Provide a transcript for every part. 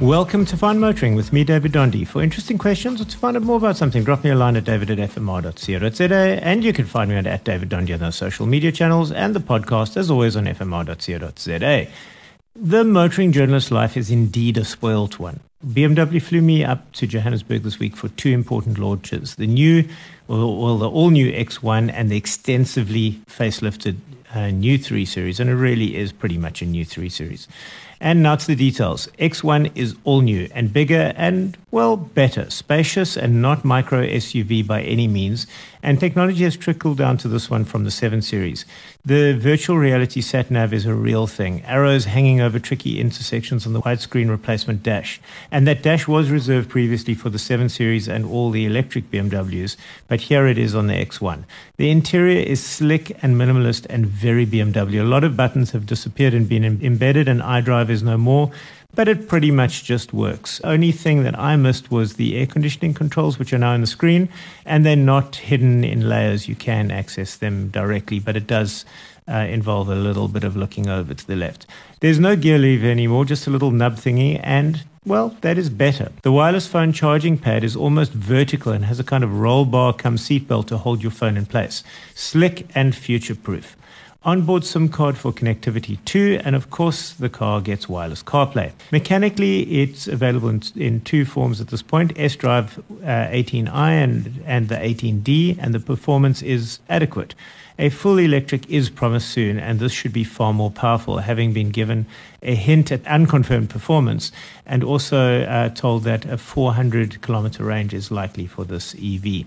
Welcome to Fine Motoring with me, David Dondi. For interesting questions or to find out more about something, drop me a line at david at fmr.co.za. And you can find me at David Dondi on those social media channels and the podcast, as always, on fmr.co.za. The motoring journalist life is indeed a spoilt one. BMW flew me up to Johannesburg this week for two important launches the new, well, the all new X1 and the extensively facelifted uh, new 3 Series. And it really is pretty much a new 3 Series. And now to the details. X1 is all new and bigger and, well, better, spacious and not micro SUV by any means. And technology has trickled down to this one from the 7 Series. The virtual reality sat nav is a real thing. Arrows hanging over tricky intersections on the widescreen replacement dash. And that dash was reserved previously for the 7 Series and all the electric BMWs, but here it is on the X1. The interior is slick and minimalist and very BMW. A lot of buttons have disappeared and been embedded, and iDrive is no more but it pretty much just works. Only thing that I missed was the air conditioning controls, which are now on the screen, and they're not hidden in layers. You can access them directly, but it does uh, involve a little bit of looking over to the left. There's no gear lever anymore, just a little nub thingy, and well, that is better. The wireless phone charging pad is almost vertical and has a kind of roll bar come seatbelt to hold your phone in place. Slick and future proof onboard SIM card for connectivity too, and of course the car gets wireless CarPlay. Mechanically, it's available in, in two forms at this point: S-Drive uh, 18i and and the 18D, and the performance is adequate. A full electric is promised soon, and this should be far more powerful, having been given a hint at unconfirmed performance and also uh, told that a 400 kilometer range is likely for this EV.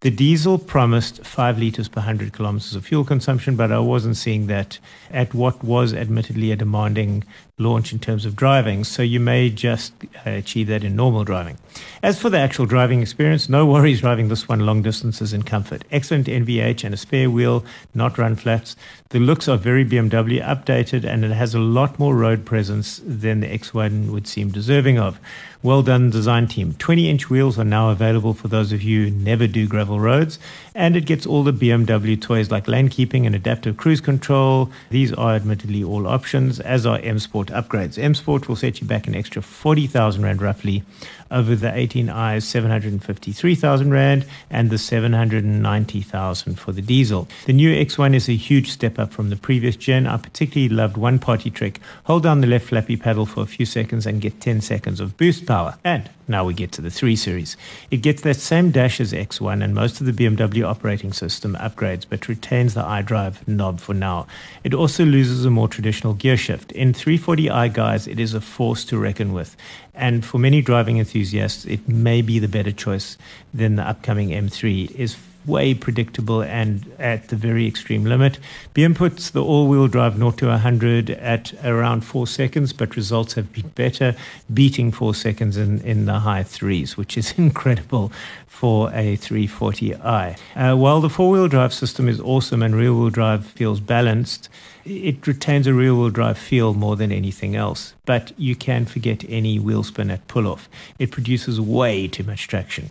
The diesel promised five liters per 100 kilometers of fuel consumption, but I wasn't seeing that at what was admittedly a demanding launch in terms of driving, so you may just uh, achieve that in normal driving. As for the actual driving experience, no worries driving this one long distances in comfort. Excellent NVH and a spare wheel, not run flats. The looks are very BMW updated and it has a lot more road presence than the X1 would seem deserving of. Well done, design team. 20 inch wheels are now available for those of you who never do gravel roads, and it gets all the BMW toys like lane keeping and adaptive cruise control. These are admittedly all options, as are M Sport upgrades. M Sport will set you back an extra 40,000 Rand roughly over the 18i 753,000 Rand and the 790,000 for the diesel. The new X1 is a huge step up from the previous gen. I particularly loved one party trick. Hold down the left flappy paddle for a few seconds and get 10 seconds of boost power. And now we get to the 3 Series. It gets that same dash as X1 and most of the BMW operating system upgrades, but retains the iDrive knob for now. It also loses a more traditional gear shift. In 340i, guys, it is a force to reckon with. And for many driving enthusiasts, it may be the better choice than the upcoming M3. It is way predictable and at the very extreme limit. BM puts the all-wheel drive 0 to 100 at around four seconds, but results have been better, beating four seconds in, in the high threes, which is incredible for a 340i. Uh, while the four-wheel drive system is awesome and rear-wheel drive feels balanced, it retains a rear wheel drive feel more than anything else, but you can forget any wheel spin at pull off. It produces way too much traction.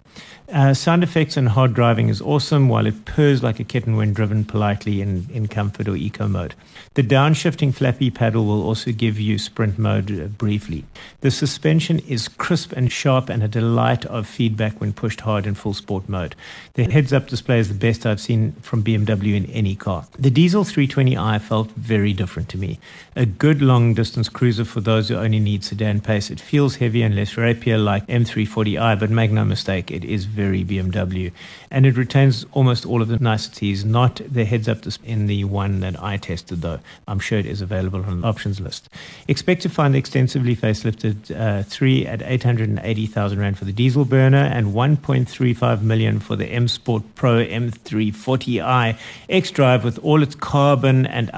Uh, sound effects and hard driving is awesome while it purrs like a kitten when driven politely in, in comfort or eco mode. The downshifting flappy paddle will also give you sprint mode uh, briefly. The suspension is crisp and sharp and a delight of feedback when pushed hard in full sport mode. The heads up display is the best I've seen from BMW in any car. The diesel 320i felt very different to me. A good long distance cruiser for those who only need sedan pace. It feels heavy and less rapier like M340i, but make no mistake, it is very BMW. And it retains almost all of the niceties, not the heads up display in the one that I tested though. I'm sure it is available on the options list. Expect to find the extensively facelifted uh, 3 at 880,000 Rand for the diesel burner and 1.35 million for the M Sport Pro M340i X Drive with all its carbon and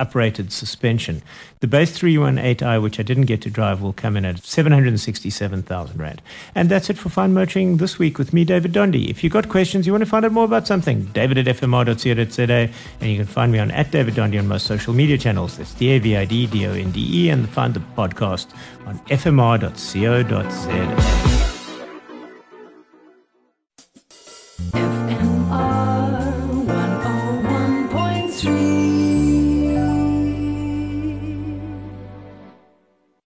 suspension. The base 318i, which I didn't get to drive, will come in at 767,000 Rand. And that's it for Fine Motoring this week with me, David Dondi. If you've got questions, you want to find out more about something, david at fmr.co.za, and you can find me on at David Dondi on most social media channels. That's D-A-V-I-D-D-O-N-D-E, and find the podcast on fmr.co.za.